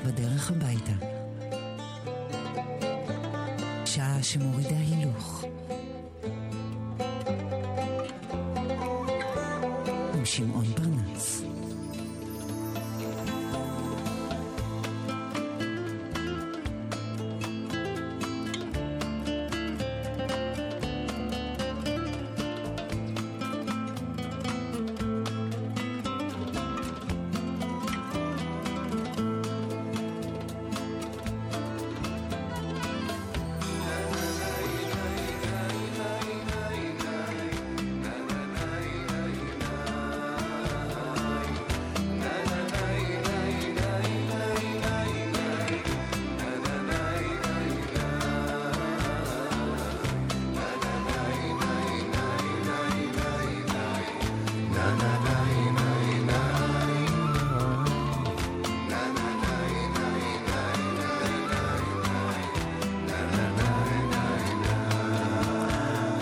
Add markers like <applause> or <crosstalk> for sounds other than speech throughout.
בדרך הביתה. שעה שמורידה הילוך. עם שמעון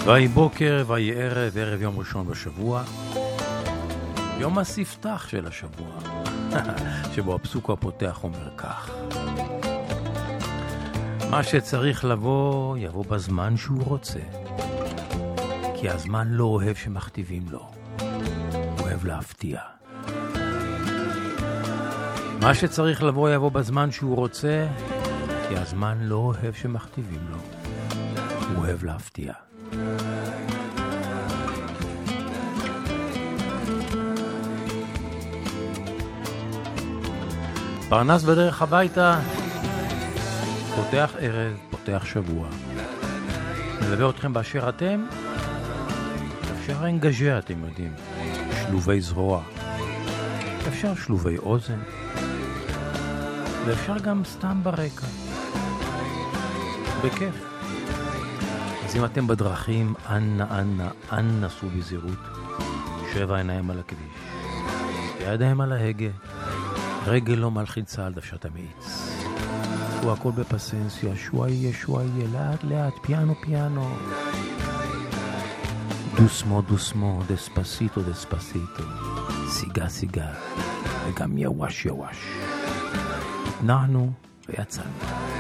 ויהי בוקר, ויהי ערב, ערב יום ראשון בשבוע. יום הספתח של השבוע, <laughs> שבו הפסוק הפותח אומר כך: מה שצריך לבוא, יבוא בזמן שהוא רוצה. כי הזמן לא אוהב שמכתיבים לו, הוא אוהב להפתיע. מה שצריך לבוא, יבוא בזמן שהוא רוצה, כי הזמן לא אוהב שמכתיבים לו, הוא אוהב להפתיע. פרנס בדרך הביתה, פותח ערב, פותח שבוע. מלווה אתכם באשר אתם, אפשר אנגז'ה, אתם יודעים, שלובי זרוע, אפשר שלובי אוזן, ואפשר גם סתם ברקע, בכיף. אם אתם בדרכים, אנא, אנא, אנא סעו בזהירות. שבע עיניים על הכביש, ידיים על ההגה, רגל לא מלחיצה על דוושת המאיץ. הוא הכל בפסנסיה, שוואיה, שוואיה, לאט לאט, פיאנו, פיאנו. דוסמו, דוסמו, דספסיטו, דספסיטו. סיגה, סיגה, וגם יווש, יווש. התנענו ויצאנו.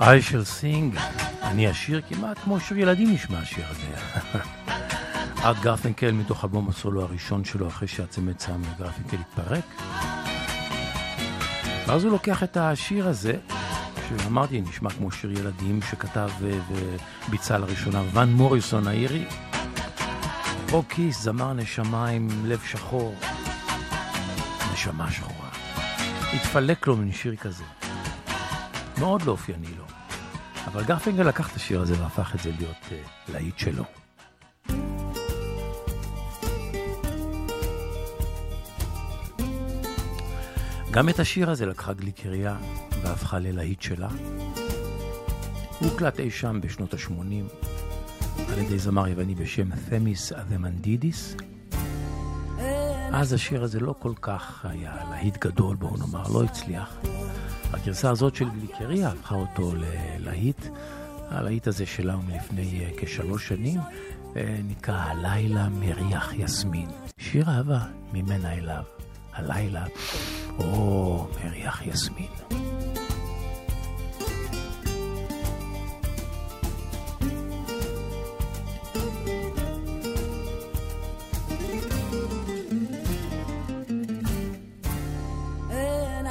I shall sing, אני אשיר כמעט כמו שיר ילדים נשמע השיר הזה. <laughs> ארט גרפינקל מתוך אלבום הסולו הראשון שלו אחרי שהצמד סמי גרפינקל התפרק. ואז הוא לוקח את השיר הזה, שאמרתי, נשמע כמו שיר ילדים שכתב ו- וביצע לראשונה ון מוריסון האירי. או כיס, זמר נשמה עם לב שחור, נשמה שחורה. התפלק לו מן שיר כזה. מאוד לא אופייני לו. אבל גרפינגל לקח את השיר הזה והפך את זה להיות uh, להיט שלו. גם את השיר הזה לקחה גליקריה והפכה ללהיט שלה. הוא הוקלט אי שם בשנות ה-80 על ידי זמר יווני בשם תמיס אדמנדידיס. אז השיר הזה לא כל כך היה להיט גדול, בואו נאמר, לא הצליח. הגרסה הזאת של גליקריה הפכה אותו ללהיט. הלהיט הזה שלה הוא מלפני uh, כשלוש שנים, uh, נקרא הלילה מריח יסמין. שיר אהבה ממנה אליו. הלילה, או מריח יסמין.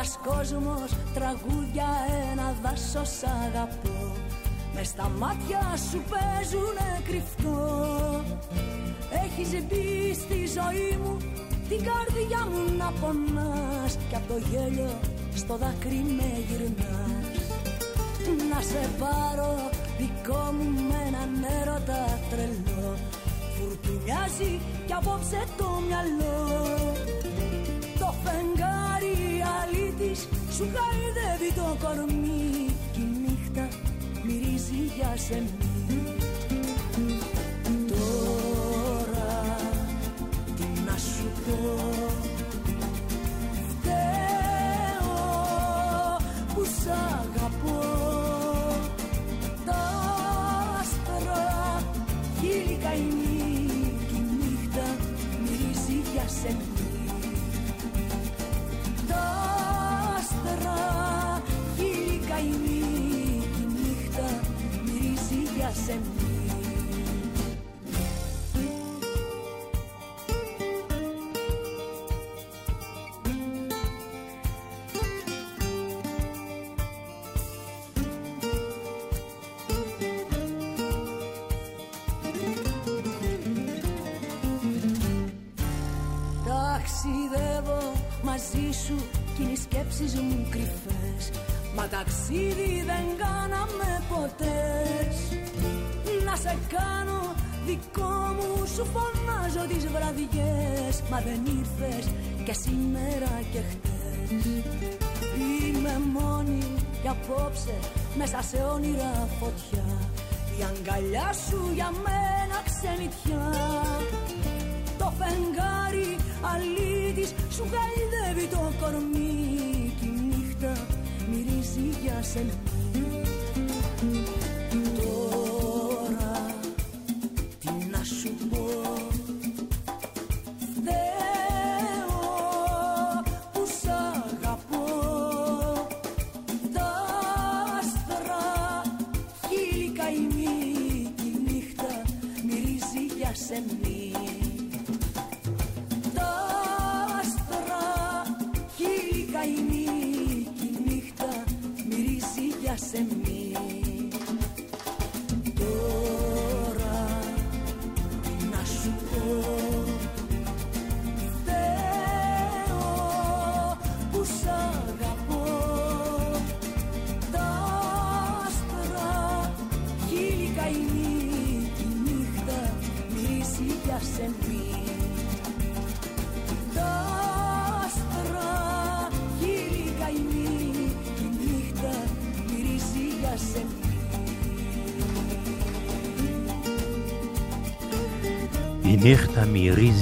Ένας κόσμος, τραγούδια, ένα δάσος αγαπώ. Μες στα μάτια σου παίζουνε κρυφτό. Έχεις μπει στη ζωή μου την καρδιά μου να πονάς. Κι απ' το γέλιο στο δάκρυ με γυρνάς. Να σε πάρω δικό μου με έναν έρωτα τρελό. Φουρτουνιάζει κι απόψε το μυαλό αλήτης σου χαϊδεύει το κορμί Κι η νύχτα μυρίζει για σεμί σκέψεις μου κρυφές. Μα ταξίδι δεν κάναμε ποτές. Να σε κάνω δικό μου σου φωνάζω τις βραδιές. Μα δεν ήρθες και σήμερα και χτες. Είμαι μόνη κι απόψε μέσα σε όνειρα φωτιά. Η αγκαλιά σου για μένα ξενιτιά. Το φεγγάρι αλήτης σου χαϊδεύει το κορμί. Κι η νύχτα exigíasen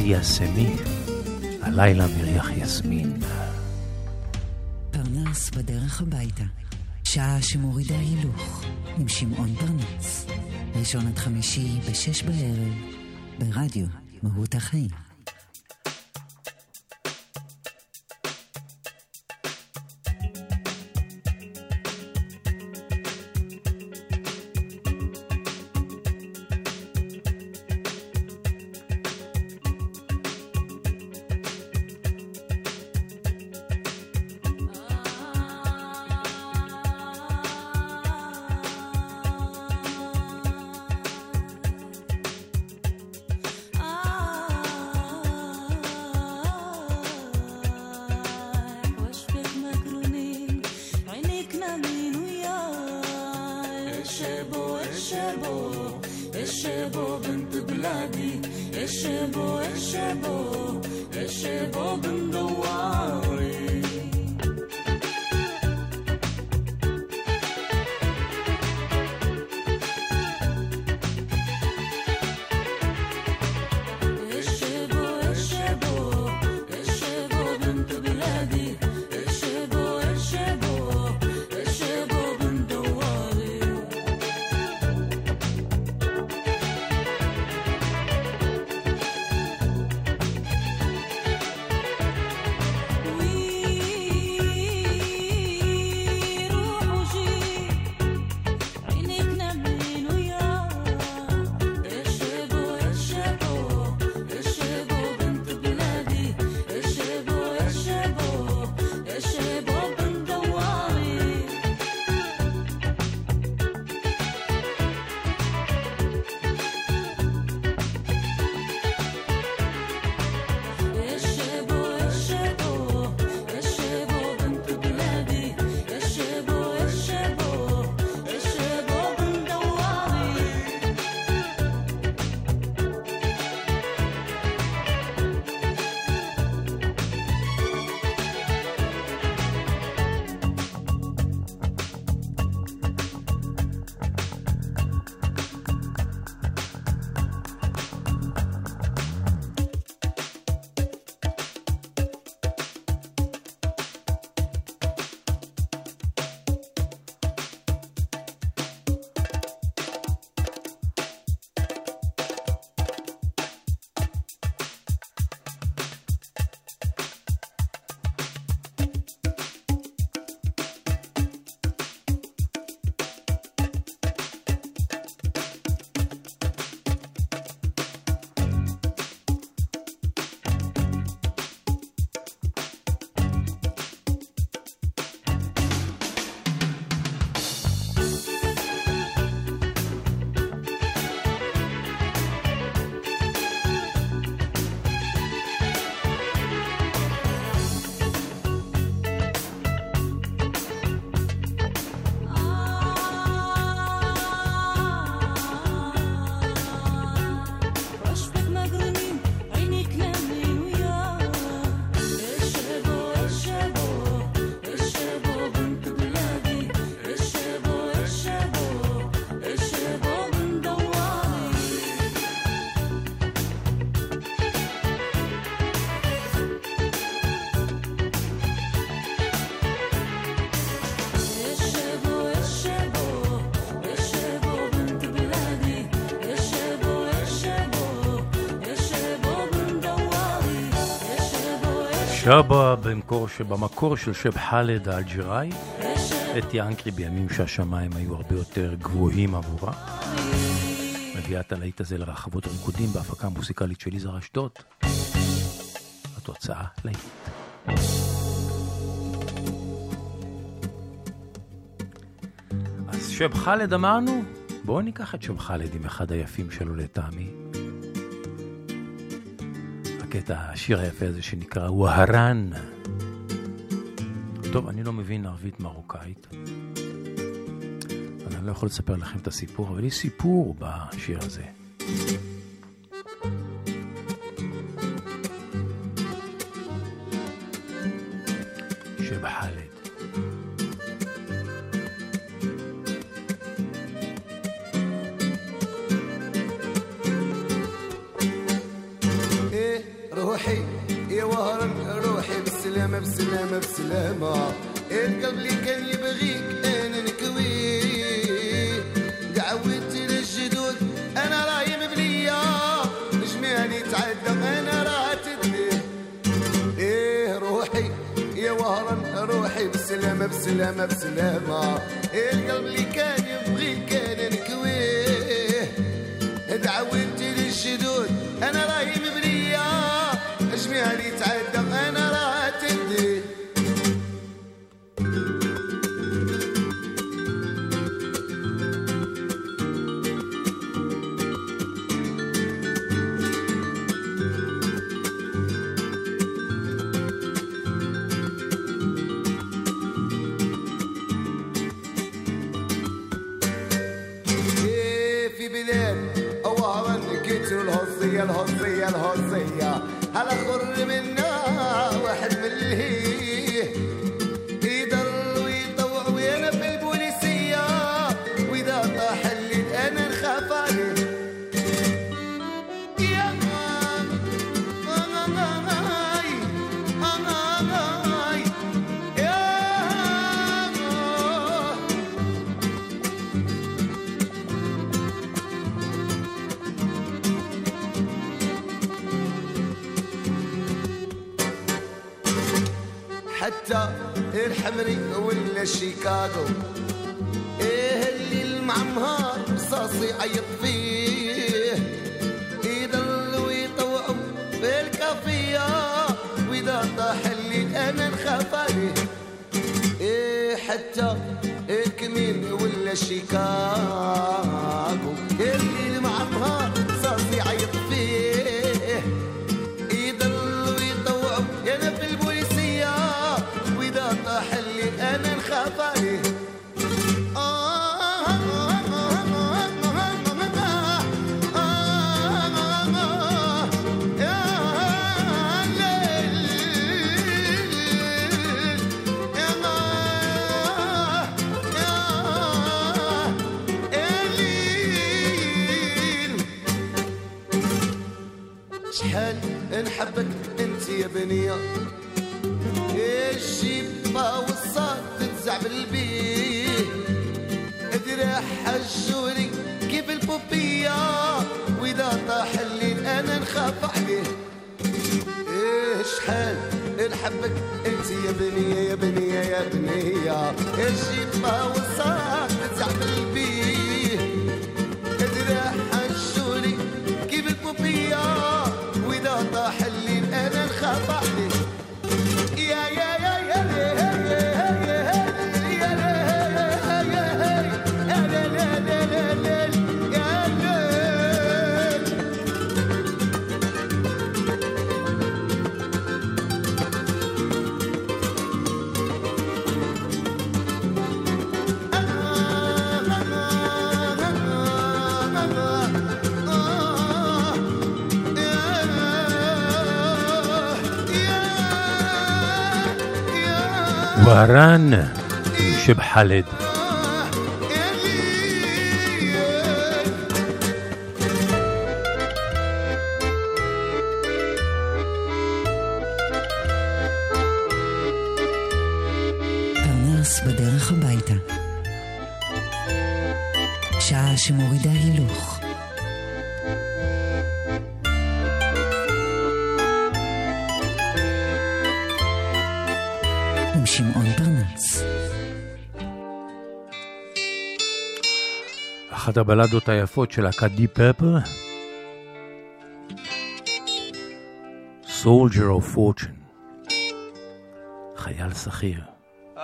יסמי, הלילה מריח יסמין. פרנס בדרך הביתה. שעה שמורידה הילוך עם שמעון פרנס. ראשון עד חמישי בשש בערב ברדיו מהות החיים. Eshebo, Eshebo. שבא במקור, במקור של שב חאלד האלג'יראי, את ינקרי בימים שהשמיים היו הרבה יותר גבוהים עבורה. מביאה את הלהיט הזה לרחבות הריקודים בהפקה מוזיקלית של יזהר אשדוד. התוצאה להיט. אז שב חאלד אמרנו, בואו ניקח את שב חאלד עם אחד היפים שלו לטעמי. הקטע, השיר היפה הזה שנקרא וואהרן. טוב, אני לא מבין ערבית מרוקאית, אז אני לא יכול לספר לכם את הסיפור, אבל יש סיפור בשיר הזה. يتعدى أنا راه نحبك انت يا بنية. الشيبة والصاد تتزعبل بيه ادري حجوري كيف البوبية؟ وإذا طاح الليل أنا نخاف عليه. شحال نحبك انت يا بنية يا بنية يا بنية؟ الشيبة والصاد تتزعبل بيه وهران شب حلد. שמעון פרנס. אחת הבלדות היפות של להקת די פפר. Soldier of Fortune. חייל שכיר. I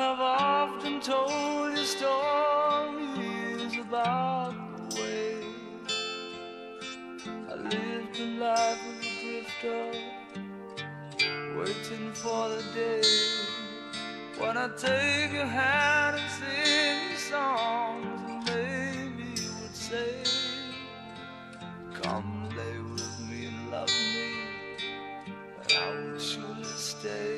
have often told you stories about the way I lived the life of a drifter, waiting for the day when I take your hand and sing you songs, and maybe you would say, "Come lay with me and love me," and I would surely stay.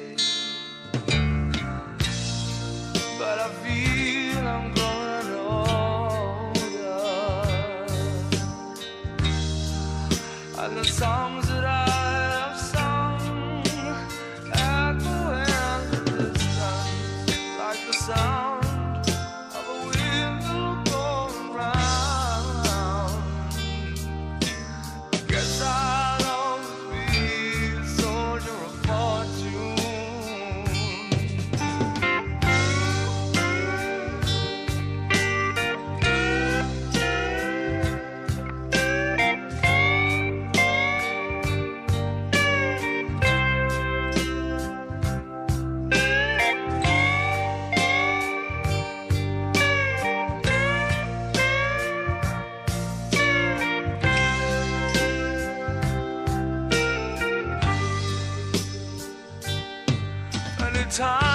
time.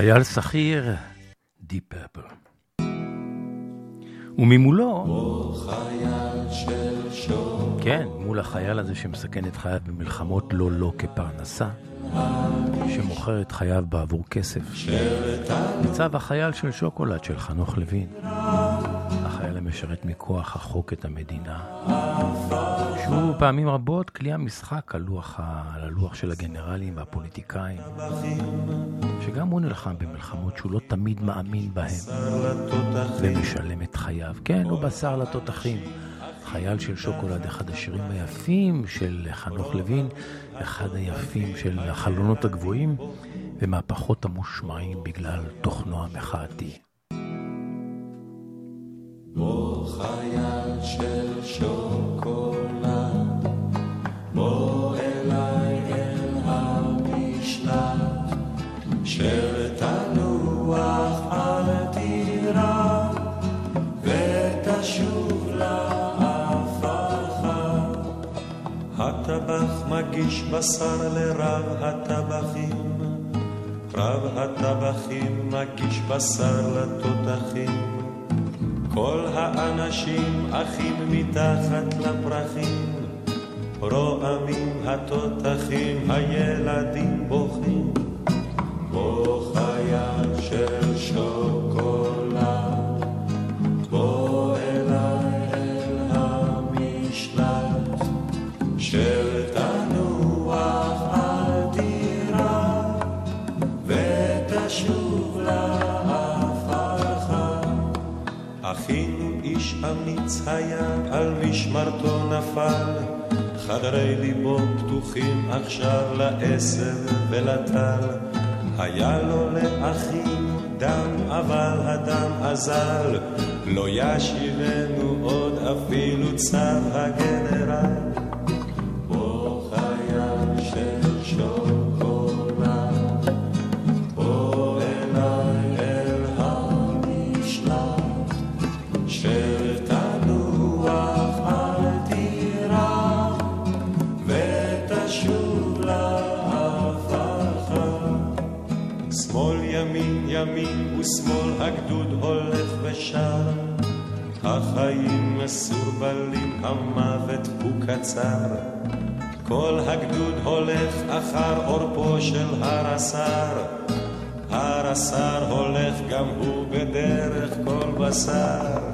חייל שכיר, דיפ פרפל. וממולו... כן, מול החייל הזה שמסכן את חייו במלחמות לא לו כפרנסה, שמוכר את חייו בעבור כסף. ניצב החייל של שוקולד של חנוך לוין. המשרת מכוח החוק את המדינה. שהוא פעמים רבות כלי המשחק על, לוח. על הלוח של הגנרלים והפוליטיקאים. שגם הוא נלחם במלחמות שהוא לא תמיד מאמין בהן. ומשלם את חייו. כן, הוא בשר לתותחים. חייל של שוקולד, אחד השירים היפים של חנוך לוין, אחד היפים של החלונות הגבוהים, ומהפחות המושמעים בגלל תוכנו המחאתי. הטבח מגיש בשר לרב הטבחים, רב הטבחים מגיש בשר לתותחים. כל האנשים אחים מתחת לפרחים, רועמים התותחים, הילדים בוכים. בוא חייל של שוקולד, אמיץ היה, על משמרתו נפל, חדרי ליבו פתוחים עכשיו לעשב ולטל. היה לו לאחים דם, אבל הדם אזל, לא ישיבנו עוד אפילו צו הגנרל. ימין ושמאל הגדוד הולך ושר, החיים מסורבלים, המוות הוא קצר. כל הגדוד הולך אחר עורפו של הר הסר. הר הסר הולך גם הוא בדרך כל בשר.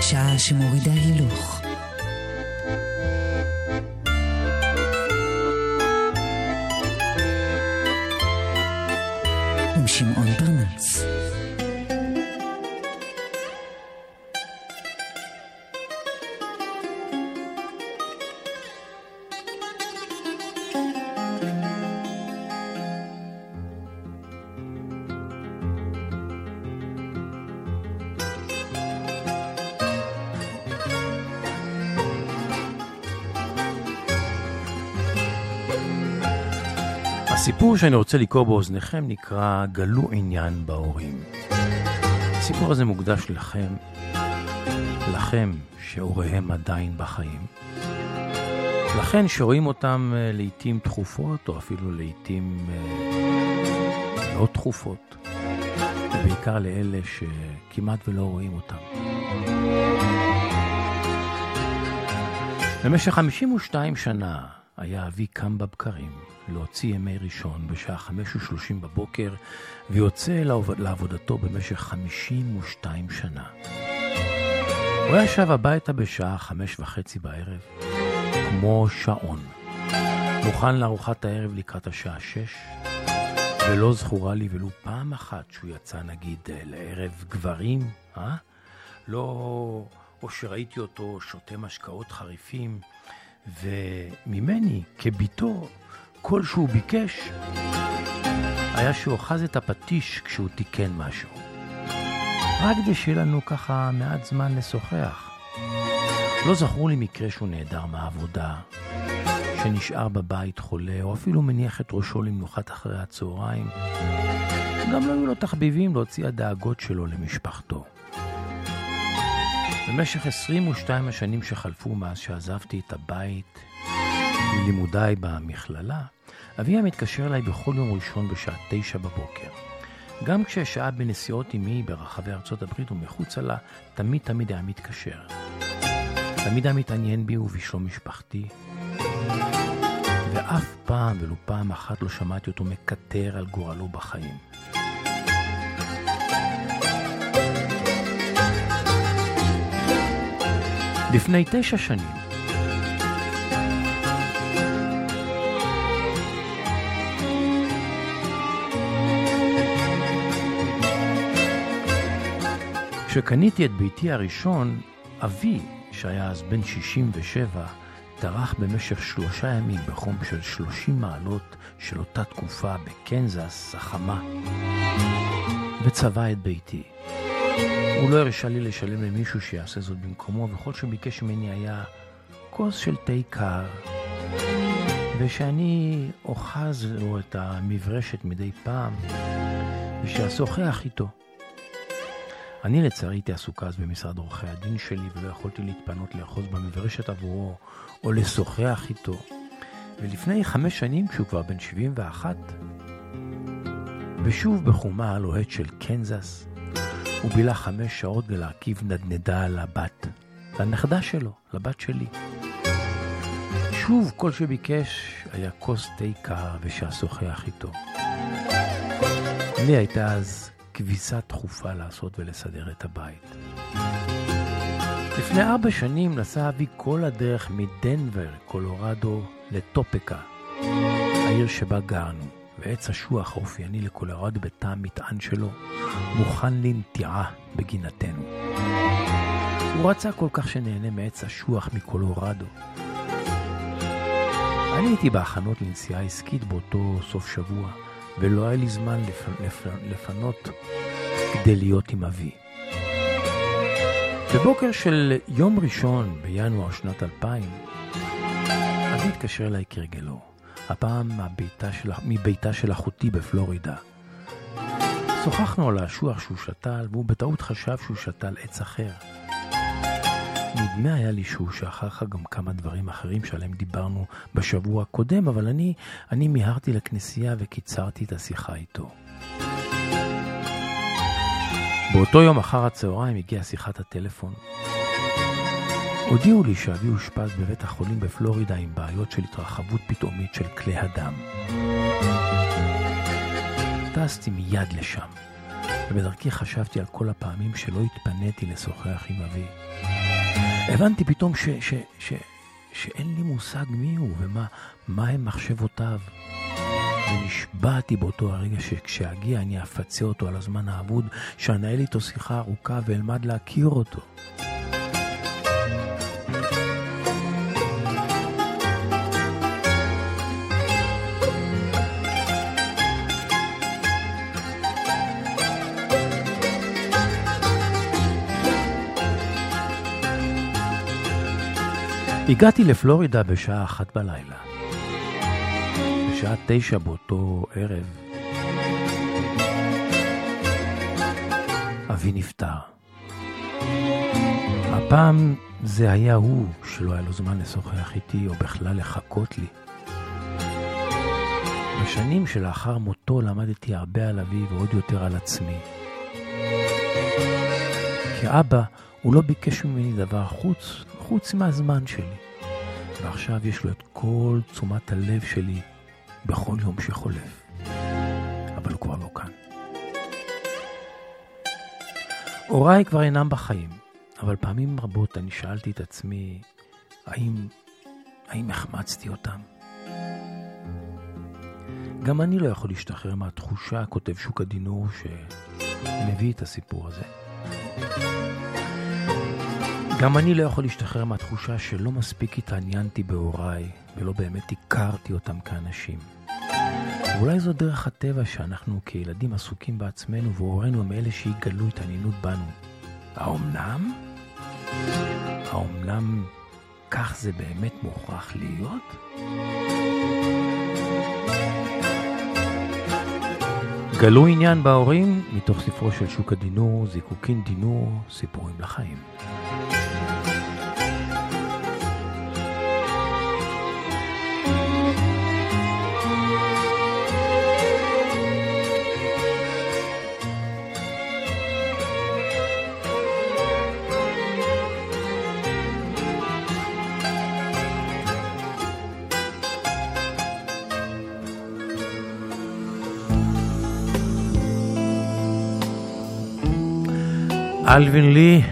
שעה שמורידה הילוך. עם שמעון פרנס. הסיפור שאני רוצה לקרוא באוזניכם נקרא גלו עניין בהורים. הסיפור הזה מוקדש לכם, לכם שהוריהם עדיין בחיים. לכן שרואים אותם אה, לעיתים תכופות, או אפילו לעיתים אה, לא תכופות, ובעיקר לאלה שכמעט ולא רואים אותם. במשך 52 שנה היה אבי קם בבקרים להוציא ימי ראשון בשעה חמש ושלושים בבוקר ויוצא לעבוד, לעבודתו במשך 52 שנה. הוא היה שב הביתה בשעה חמש וחצי בערב, כמו שעון. מוכן לארוחת הערב לקראת השעה שש, ולא זכורה לי ולו פעם אחת שהוא יצא נגיד לערב גברים, אה? לא... או שראיתי אותו שותה משקאות חריפים, וממני, כביתו, כל שהוא ביקש היה שהוא אחז את הפטיש כשהוא תיקן משהו. רק כדי שיהיה לנו ככה מעט זמן לשוחח. לא זכור לי מקרה שהוא נעדר מהעבודה, שנשאר בבית חולה, או אפילו מניח את ראשו למנוחת אחרי הצהריים. גם לא היו לו תחביבים להוציא הדאגות שלו למשפחתו. במשך 22 השנים שחלפו מאז שעזבתי את הבית ללימודיי במכללה, אבי היה מתקשר אליי בכל יום ראשון בשעה תשע בבוקר. גם כששהה בנסיעות עמי ברחבי ארצות הברית ומחוצה לה, תמיד תמיד היה מתקשר. תמיד היה מתעניין בי ובשלום משפחתי, ואף פעם ולו פעם אחת לא שמעתי אותו מקטר על גורלו בחיים. לפני תשע שנים כשקניתי את ביתי הראשון, אבי, שהיה אז בן 67, טרח במשך שלושה ימים בחום של 30 מעלות של אותה תקופה בקנזס החמה, וצבע את ביתי. הוא לא הרשה לי לשלם למישהו שיעשה זאת במקומו, וכל שביקש ממני היה כוס של תה קר, ושאני אוחז לו את המברשת מדי פעם, ושאשוחח איתו. אני לצערי הייתי עסוקה אז במשרד עורכי הדין שלי, ולא יכולתי להתפנות לאחוז במברשת עבורו, או לשוחח איתו. ולפני חמש שנים, כשהוא כבר בן 71, ושוב בחומה הלוהט של קנזס, הוא בילה חמש שעות בלהרכיב נדנדה לבת, לנכדה שלו, לבת שלי. שוב, כל שביקש היה כוס תה קר ושאשוחח איתו. לי הייתה אז כביסה דחופה לעשות ולסדר את הבית. לפני ארבע שנים נסע אבי כל הדרך מדנבר, קולורדו, לטופקה, העיר שבה גרנו, ועץ אשוח האופייני לקולורדו בתא המטען שלו מוכן לנטיעה בגינתנו. הוא רצה כל כך שנהנה מעץ אשוח מקולורדו. אני הייתי בהכנות לנסיעה עסקית באותו סוף שבוע, ולא היה לי זמן לפ... לפ... לפנות כדי להיות עם אבי. בבוקר של יום ראשון בינואר שנת 2000, אבי התקשר אליי כרגלו, הפעם מביתה של, מביתה של אחותי בפלורידה. שוחחנו על האשוח שהוא שתל, והוא בטעות חשב שהוא שתל עץ אחר. נדמה היה לי שהוא שכח לך גם כמה דברים אחרים שעליהם דיברנו בשבוע הקודם, אבל אני, אני מיהרתי לכנסייה וקיצרתי את השיחה איתו. באותו יום אחר הצהריים הגיעה שיחת הטלפון. הודיעו לי שאבי אושפז בבית החולים בפלורידה עם בעיות של התרחבות פתאומית של כלי הדם. טסתי מיד לשם, ובדרכי חשבתי על כל הפעמים שלא התפניתי לשוחח עם אבי. הבנתי פתאום ש, ש, ש, שאין לי מושג מי הוא ומה מה הם מחשבותיו. ונשבעתי באותו הרגע שכשאגיע אני אפצה אותו על הזמן האבוד, שאנהל איתו שיחה ארוכה ואלמד להכיר אותו. הגעתי לפלורידה בשעה אחת בלילה. בשעה תשע באותו ערב, אבי נפטר. הפעם זה היה הוא שלא היה לו זמן לשוחח איתי או בכלל לחכות לי. בשנים שלאחר מותו למדתי הרבה על אבי ועוד יותר על עצמי. כאבא, הוא לא ביקש ממני דבר חוץ, חוץ מהזמן שלי. ועכשיו יש לו את כל תשומת הלב שלי בכל יום שחולף. אבל הוא כבר לא כאן. הוריי כבר אינם בחיים, אבל פעמים רבות אני שאלתי את עצמי, האם, האם החמצתי אותם? גם אני לא יכול להשתחרר מהתחושה, כותב שוק הדינור, שמביא את הסיפור הזה. גם אני לא יכול להשתחרר מהתחושה שלא מספיק התעניינתי בהוריי, ולא באמת הכרתי אותם כאנשים. ואולי זו דרך הטבע שאנחנו כילדים עסוקים בעצמנו, והורינו הם אלה שיגלו התעניינות בנו. האומנם? האומנם כך זה באמת מוכרח להיות? גלו עניין בהורים, מתוך ספרו של שוק הדינור, זיקוקין דינור, סיפורים לחיים. אלווין לי,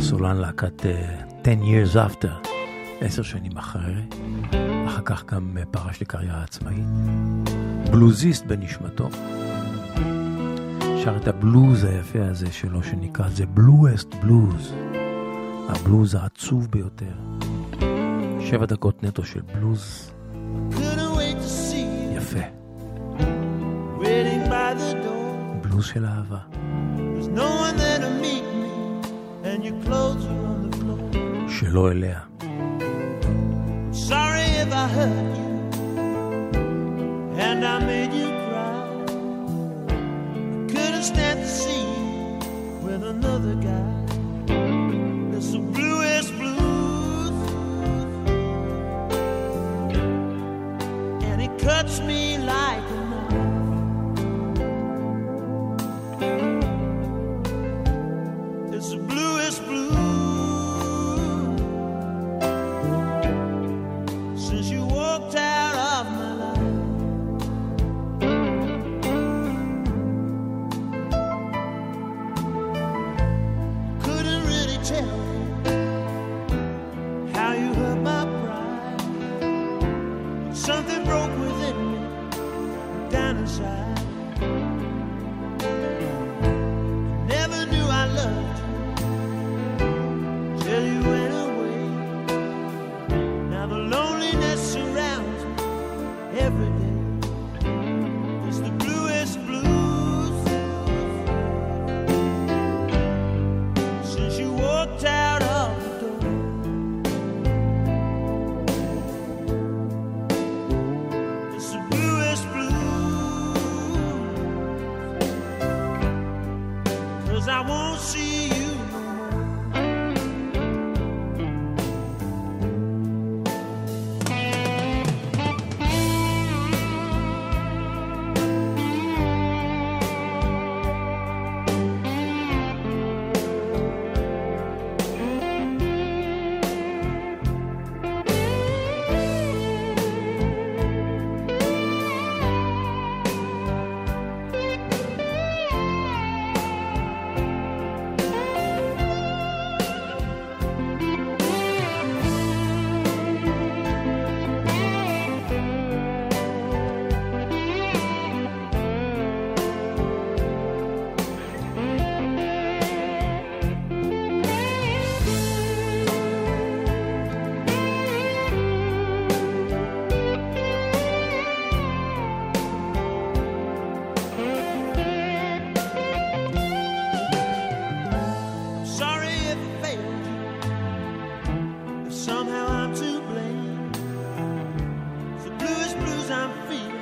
סולן להקת uh, 10 Years After, עשר שנים אחרי, אחר כך גם uh, פרש לקריירה עצמאית, בלוזיסט בנשמתו, שר את הבלוז היפה הזה שלו שנקרא The Bluest Blues, הבלוז העצוב ביותר. שבע דקות נטו של בלוז יפה. בלוז של אהבה. floor. שלא אליה. Sorry if I hurt you, and I made you cry. I couldn't stand to see you with another guy. Tell you. Somehow I'm to blame, the blues I'm feeling.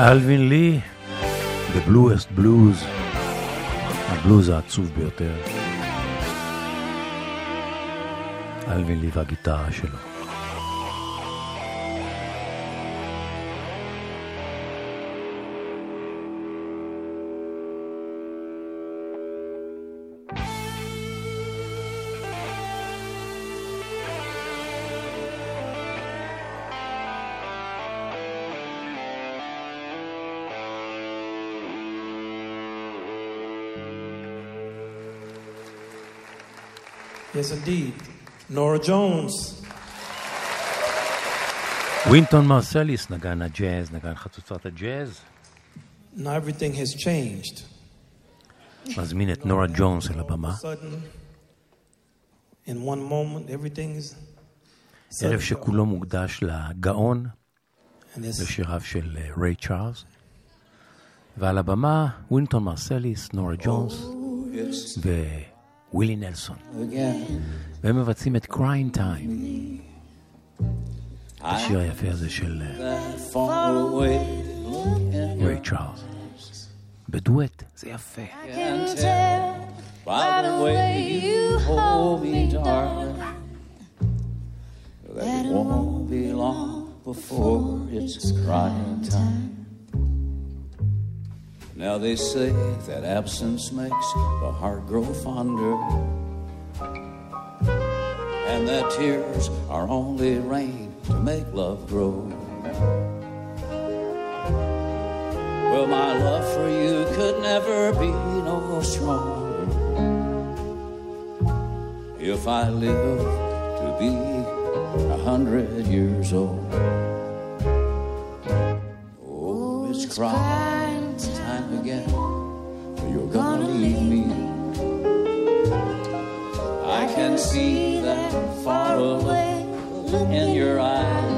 אלווין לי, The Bluest Blues, הבלוז העצוב ביותר. אלווין לי והגיטרה שלו. Yes, indeed. Nora Jones. ווינטון מרסליס נגן הג'אז, נגן חצוצרת הג'אז. Now everything has changed. מזמין את נורה ג'ונס אל הבמה. ערב שכולו מוקדש לגאון לשיריו של אה, ריי צ'ארלס. ועל הבמה ווינטון מרסליס, נורה ג'ונס ווילי נלסון. והם מבצעים את קריין טיים. השיר היפה הזה של אה, ריי צ'ארלס. בדואט, זה יפה. can tell by the way you hold me, darling, that it won't be long before it's crying time. Now they say that absence makes the heart grow fonder, and that tears are only rain to make love grow. Well, my love for you could never be no stronger if I live to be a hundred years old. Oh, it's crying. You're gonna leave me. I can see that far away look in your eyes,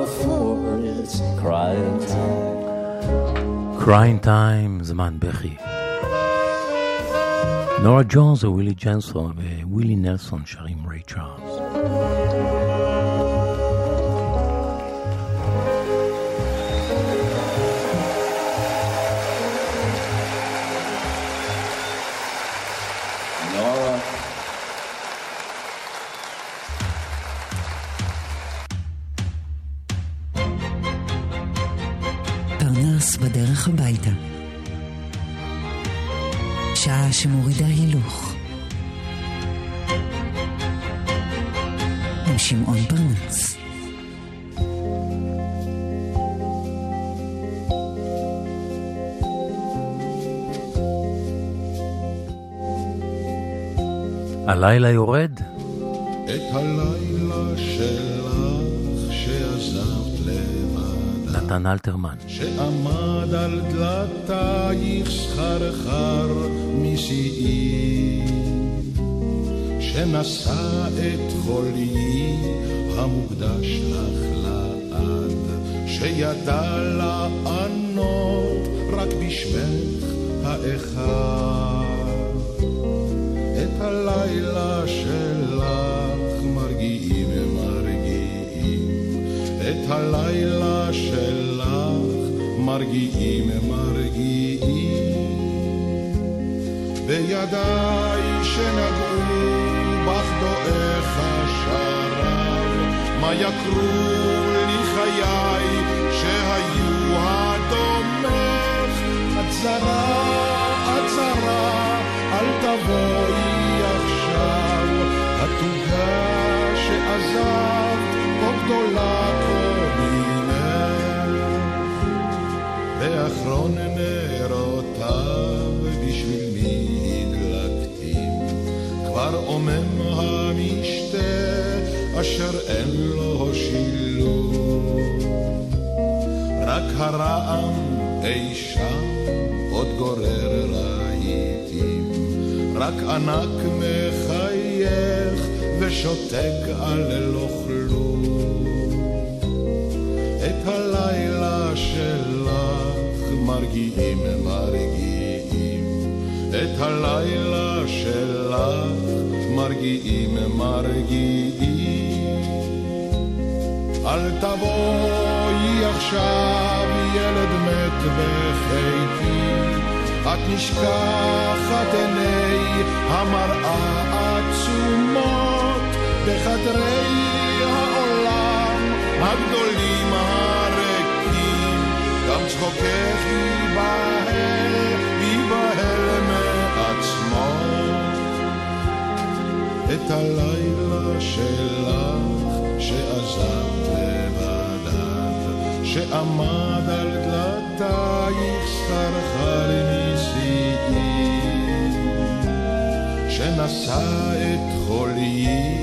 before it's crying time. קריין טיים, זמן בכי. נורה ג'ונס ווילי ג'נסון ווילי נלסון שרים ריי צ'ארלס. בדרך הביתה. שעה שמורידה הילוך. עם שמעון פרנס. הלילה יורד, את הלילה שלך נתן אלתרמן. שעמד על דלתייך סחרחר משיאי, שנשא את חולי המוקדש לך לעד, שידע לענות רק בשמך האחד. את הלילה שלך מרגיעים מרגיעים את הלילה מרגיעים מרגיעים. בידיי שנגעו בך דועך השרב מה יקרו הרעם אי שם עוד גורר רהיטים רק ענק מחייך ושותק על לא כלום את הלילה שלך מרגיעים מרגיעים. את הלילה שלך מרגיעים מרגיעים. אל תבואי עכשיו ילד מת בחיתי את נשכחת עיני המראה עצומות בחדרי העולם הגדולים הריקים. גם צחוקך ייבהל, ייבהל מעצמו. את הלילה שלך שעזב לבדד שעמד על דלתייך סרחה לנשיאים שנשא את חוליי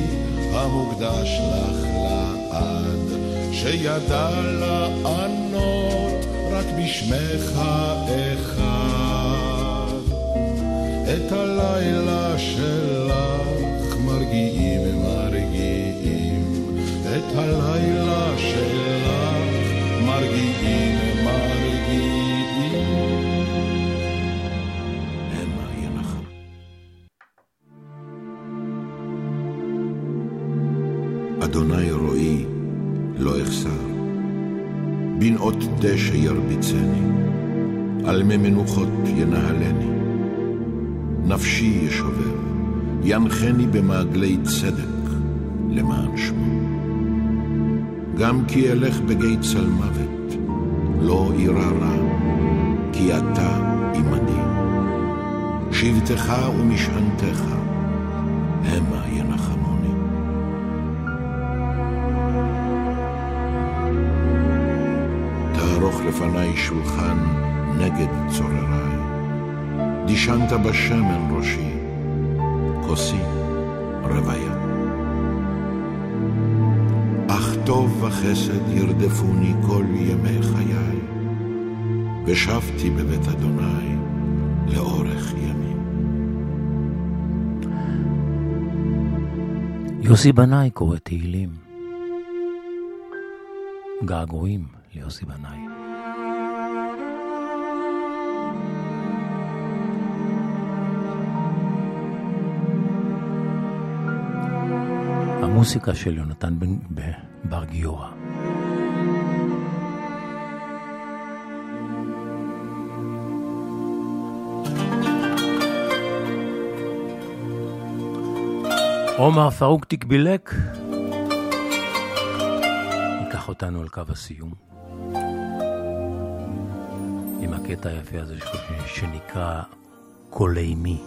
המוקדש לך לעד שידע לענות רק בשמך אחד. את הלילה שלך מרגיעים מרגיעים את הלילה בנאות דשא ירביצני, על מי מנוחות ינהלני. נפשי ישובר, ינחני במעגלי צדק, למען שמו. גם כי אלך בגיא צל מוות, לא אירא רע, כי אתה עמדי. שבטך ומשענתך, המה לפניי שולחן נגד צורריי. דישנת בשמן ראשי, כוסי רוויה. אך טוב וחסד ירדפוני כל ימי חיי, ושבתי בבית אדוני לאורך ימים. יוסי בנאי קורא תהילים. געגועים ליוסי בנאי. המוסיקה של יונתן בן- בר גיורא. עומר פרוק תקבילק ייקח אותנו על קו הסיום עם הקטע היפה הזה שנקרא קולי מי.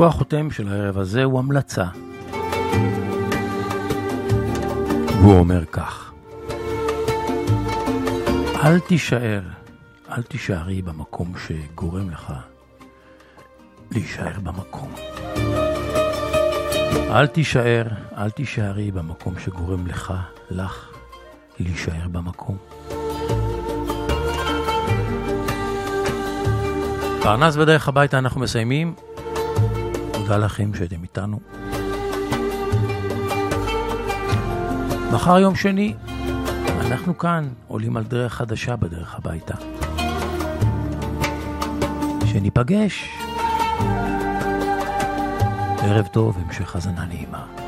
הפסקו החותם של הערב הזה הוא המלצה. הוא אומר כך: אל תישאר, אל תישארי במקום שגורם לך להישאר במקום. אל תישאר, אל תישארי במקום שגורם לך, לך, להישאר במקום. פרנס בדרך הביתה אנחנו מסיימים. תודה לכם שהייתם איתנו. מחר יום שני, אנחנו כאן עולים על דרך חדשה בדרך הביתה. שניפגש. ערב טוב, המשך האזנה נעימה.